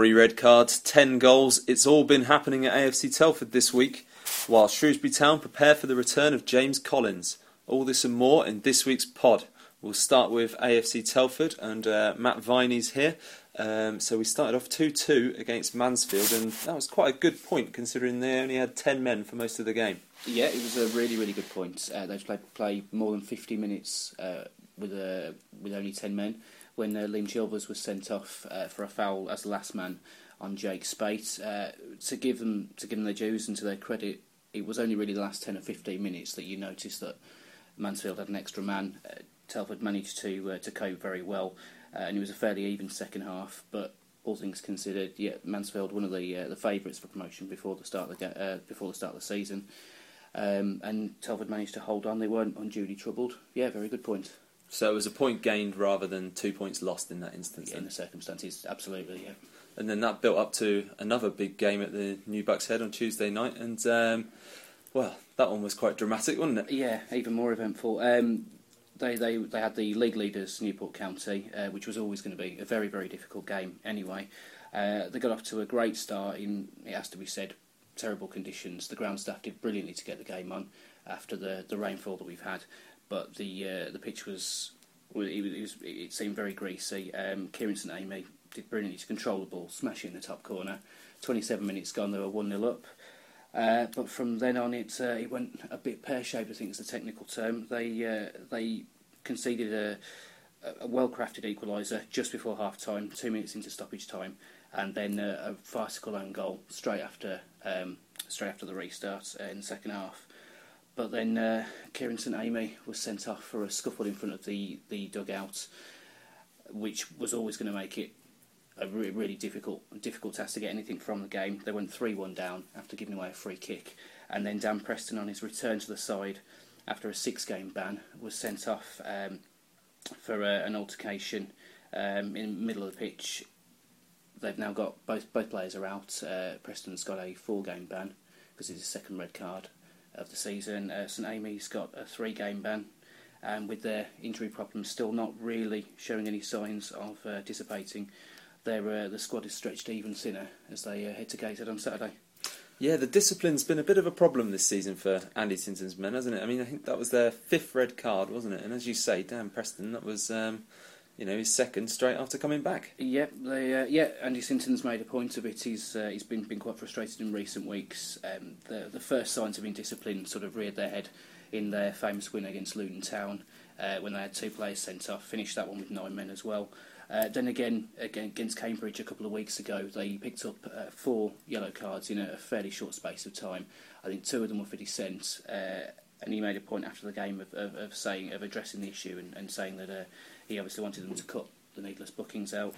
Three red cards, ten goals. It's all been happening at AFC Telford this week, while Shrewsbury Town prepare for the return of James Collins. All this and more in this week's pod. We'll start with AFC Telford, and uh, Matt Viney's here. Um, so we started off 2 2 against Mansfield, and that was quite a good point considering they only had 10 men for most of the game. Yeah, it was a really, really good point. Uh, they played play more than 50 minutes uh, with uh, with only 10 men when uh, Liam Chilvers was sent off uh, for a foul as the last man on Jake Spate. Uh, to give them to give them their dues and to their credit, it was only really the last ten or fifteen minutes that you noticed that Mansfield had an extra man. Uh, Telford managed to uh, to cope very well, uh, and it was a fairly even second half. But all things considered, yeah, Mansfield one of the the favourites for promotion before the start of the before the start of the season. Um, and Telford managed to hold on. They weren't unduly troubled. Yeah, very good point. So it was a point gained rather than two points lost in that instance. Yeah, in the circumstances, absolutely. Yeah. And then that built up to another big game at the New Bucks Head on Tuesday night, and um, well, that one was quite dramatic, wasn't it? Yeah, even more eventful. Um, they, they they had the league leaders Newport County, uh, which was always going to be a very very difficult game anyway. Uh, they got off to a great start in it has to be said terrible conditions. The ground staff did brilliantly to get the game on after the the rainfall that we've had but the uh, the pitch was it, was it seemed very greasy. Um, Kieran St Aimie did brilliantly to control the ball, smashing in the top corner. 27 minutes gone, they were 1 0 up. Uh, but from then on, it uh, it went a bit pear shaped. I think is the technical term. They uh, they conceded a, a well crafted equaliser just before half time, two minutes into stoppage time, and then a, a farcical own goal straight after um, straight after the restart uh, in the second half. But then uh, Kieran St Aimie was sent off for a scuffle in front of the, the dugout, which was always going to make it a really, really difficult difficult task to get anything from the game. They went 3 1 down after giving away a free kick. And then Dan Preston, on his return to the side after a six game ban, was sent off um, for uh, an altercation um, in the middle of the pitch. They've now got both both players are out. Uh, Preston's got a four game ban because it's his second red card of the season. Uh, St Aimie's got a three game ban, and with their injury problems still not really showing any signs of uh, dissipating, their, uh, the squad is stretched even thinner as they uh, head to Gateshead on Saturday. Yeah, the discipline's been a bit of a problem this season for Andy Sinton's men, hasn't it? I mean, I think that was their fifth red card, wasn't it? And as you say, Dan Preston, that was um, you know, his second straight after coming back. Yeah, they, uh, yeah. Andy Sinton's made a point of it. He's uh, he's been been quite frustrated in recent weeks. Um, the the first signs of indiscipline sort of reared their head in their famous win against Luton Town uh, when they had two players sent off. Finished that one with nine men as well. Uh, then again, again against Cambridge a couple of weeks ago, they picked up uh, four yellow cards in a fairly short space of time. I think two of them were for dissent uh, and he made a point after the game of, of, of saying of addressing the issue and, and saying that he obviously wanted them to cut the needless bookings out.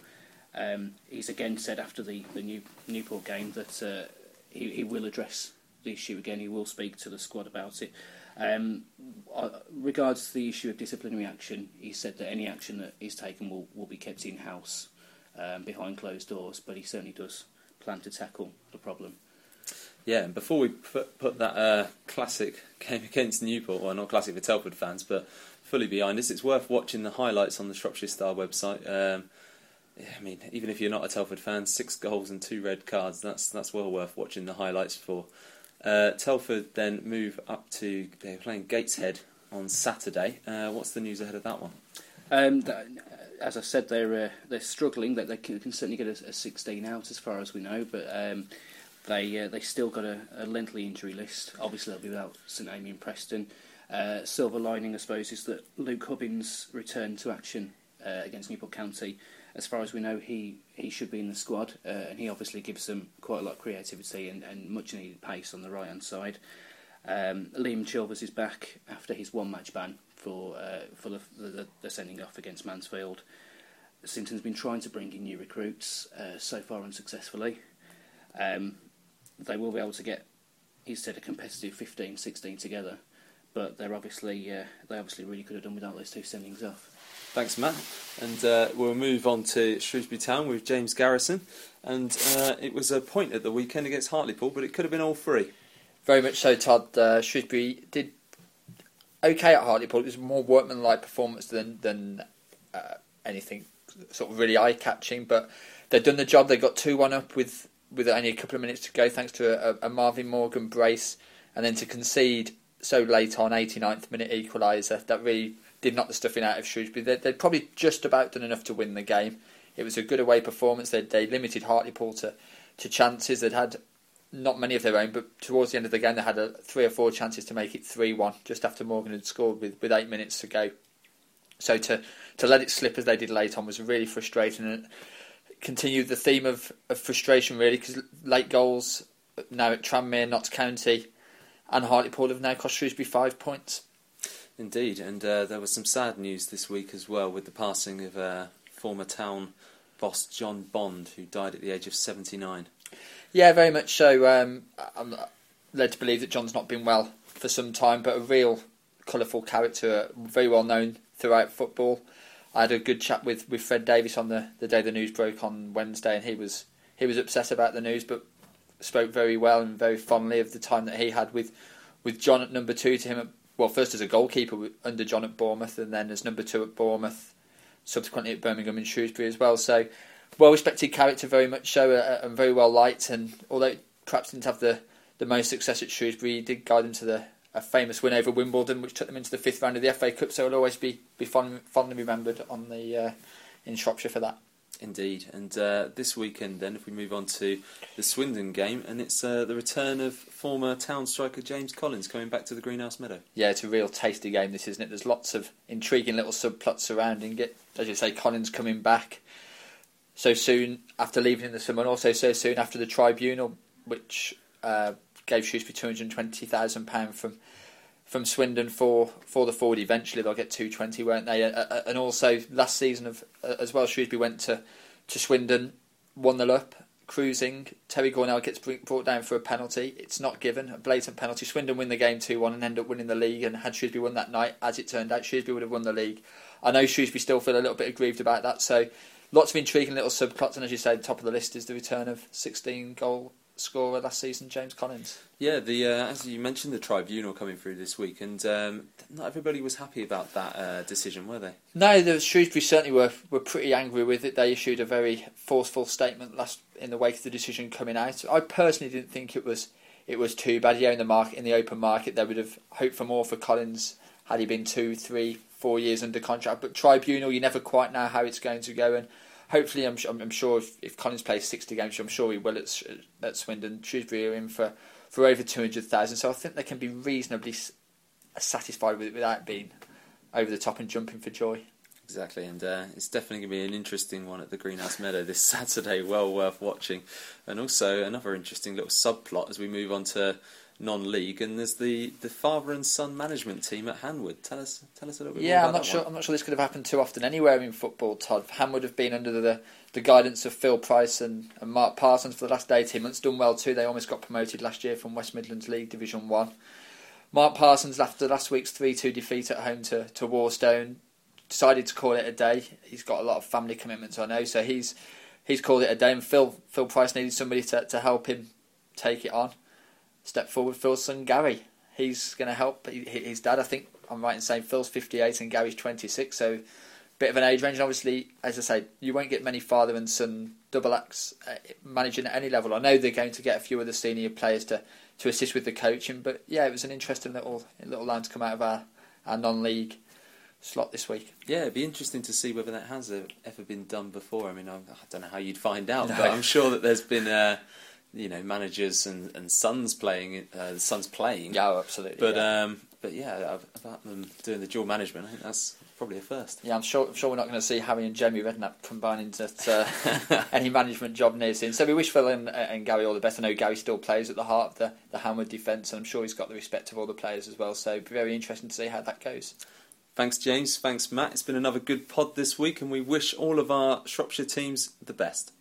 Um, he's again said after the, the New, Newport game that uh, he, he will address the issue again. He will speak to the squad about it. Um, uh, regards the issue of disciplinary action, he said that any action that is taken will, will be kept in house um, behind closed doors, but he certainly does plan to tackle the problem. Yeah, and before we put, put that uh, classic game against Newport, well, not classic for Telford fans, but fully behind us. It's worth watching the highlights on the Shropshire Star website. Um, I mean, even if you're not a Telford fan, six goals and two red cards, that's that's well worth watching the highlights for. Uh, Telford then move up to, they're playing Gateshead on Saturday. Uh, what's the news ahead of that one? Um, that, as I said, they're uh, they're struggling. That they can, can, certainly get a, a, 16 out as far as we know, but um, they uh, they still got a, a, lengthy injury list. Obviously, they'll be without St Aimie and Preston. Uh, silver lining, I suppose, is that Luke Hubbins returned to action uh, against Newport County. As far as we know, he, he should be in the squad, uh, and he obviously gives them quite a lot of creativity and, and much needed pace on the right hand side. Um, Liam Chilvers is back after his one match ban for uh, for the, the, the, sending off against Mansfield. Sinton's been trying to bring in new recruits, uh, so far unsuccessfully. Um, they will be able to get, he said, a competitive 15 16 together but they're obviously uh, they obviously really could have done without those two sendings off. Thanks, Matt. And uh, we'll move on to Shrewsbury Town with James Garrison. And uh, it was a point at the weekend against Hartlepool, but it could have been all three. Very much so, Todd. Uh, Shrewsbury did okay at Hartlepool. It was a more workmanlike performance than than uh, anything sort of really eye catching, but they've done the job. They got two one up with with only a couple of minutes to go, thanks to a, a Marvin Morgan brace, and then to concede so late on 89th minute equaliser that really did knock the stuffing out of Shrewsbury. They, would probably just about done enough to win the game. It was a good away performance. They, they limited Hartlepool to, to chances. They'd had not many of their own, but towards the end of the game, they had a, three or four chances to make it 3 1 just after Morgan had scored with, with eight minutes to go. So to, to let it slip as they did late on was really frustrating and continued the theme of, of frustration, really, because late goals uh, now at Tranmere, Notts County, and Hartlepool have now cost Shrewsbury five points. Indeed, and uh, there was some sad news this week as well with the passing of uh, former town boss John Bond, who died at the age of 79. Yeah, very much so. Um, I'm led to believe that John's not been well for some time, but a real colourful character, very well known throughout football. I had a good chat with, with Fred Davies on the, the day the news broke on Wednesday, and he was he was upset about the news, but spoke very well and very fondly of the time that he had with with John at number two to him. At, well, first as a goalkeeper under John at Bournemouth, and then as number two at Bournemouth, subsequently at Birmingham and Shrewsbury as well. So, well respected character, very much so, uh, and very well liked. And although perhaps didn't have the, the most success at Shrewsbury, he did guide them to the a famous win over Wimbledon, which took them into the fifth round of the FA Cup. So, he'll always be be fond, fondly remembered on the uh, in Shropshire for that. Indeed, and uh, this weekend, then, if we move on to the Swindon game, and it's uh, the return of former town striker James Collins coming back to the Greenhous Meadow. Yeah, it's a real tasty game, this, isn't it? There's lots of intriguing little subplots surrounding it. As you say, Collins coming back so soon after leaving in the summer, and also so soon after the tribunal, which uh, gave Shrewsbury £220,000 from from Swindon for, for the forward. Eventually, they'll get 220, won't they? And also, last season of as well, Shrewsbury went to, to Swindon, 1 0 up, cruising. Terry Gornell gets brought down for a penalty. It's not given, a blatant penalty. Swindon win the game 2 1 and end up winning the league. And had Shrewsbury won that night, as it turned out, Shrewsbury would have won the league. I know Shrewsbury still feel a little bit aggrieved about that. So, lots of intriguing little subplots. And as you said, top of the list is the return of 16 goal scorer last season, James Collins. Yeah, the uh, as you mentioned, the tribunal coming through this week, and um, not everybody was happy about that uh, decision, were they? No, the Shrewsbury certainly were were pretty angry with it. They issued a very forceful statement last in the wake of the decision coming out. I personally didn't think it was it was too bad. Yeah, in the market, in the open market, they would have hoped for more for Collins had he been two, three, four years under contract. But tribunal, you never quite know how it's going to go, and hopefully, I'm, I'm sure if, if Collins plays 60 games, I'm sure he will at, at Swindon. Shrewsbury are in for, for over 200,000, so I think they can be reasonably satisfied with it without being over the top and jumping for joy. Exactly, and uh, it's definitely going to be an interesting one at the Greenhous Meadow this Saturday. Well worth watching, and also another interesting little subplot as we move on to non-league, and there's the, the father and son management team at Hanwood. Tell us, tell us a little bit. Yeah, I'm not sure. One. I'm not sure this could have happened too often anywhere in football. Todd Hanwood have been under the the guidance of Phil Price and, and Mark Parsons for the last 18 months. Done well too. They almost got promoted last year from West Midlands League Division One. Mark Parsons, after last week's 3-2 defeat at home to, to Warstone, decided to call it a day. He's got a lot of family commitments, I know, so he's he's called it a day. And Phil Phil Price needed somebody to, to help him take it on step forward, Phil's son Gary. He's going to help his dad. I think I'm right in saying Phil's 58 and Gary's 26, so bit of an age range. And obviously, as I say, you won't get many father and son double acts uh, managing at any level. I know they're going to get a few of the senior players to, to assist with the coaching, but yeah, it was an interesting little little line to come out of our, our non-league slot this week. Yeah, it'd be interesting to see whether that has ever been done before. I mean, I, don't know how you'd find out, no. but I'm sure that there's been. Uh, you know managers and, and sons playing uh, sons playing. Yeah, absolutely. But yeah. um, but yeah, about them doing the dual management, I think that's probably a first. Yeah, I'm sure. I'm sure we're not going to see Harry and Jamie Redknapp combining to uh, any management job near soon. So we wish Phil and, and, Gary all the best. I know Gary still plays at the heart of the the Hanwood defence, and I'm sure he's got the respect of all the players as well. So very interesting to see how that goes. Thanks, James. Thanks, Matt. It's been another good pod this week, and we wish all of our Shropshire teams the best.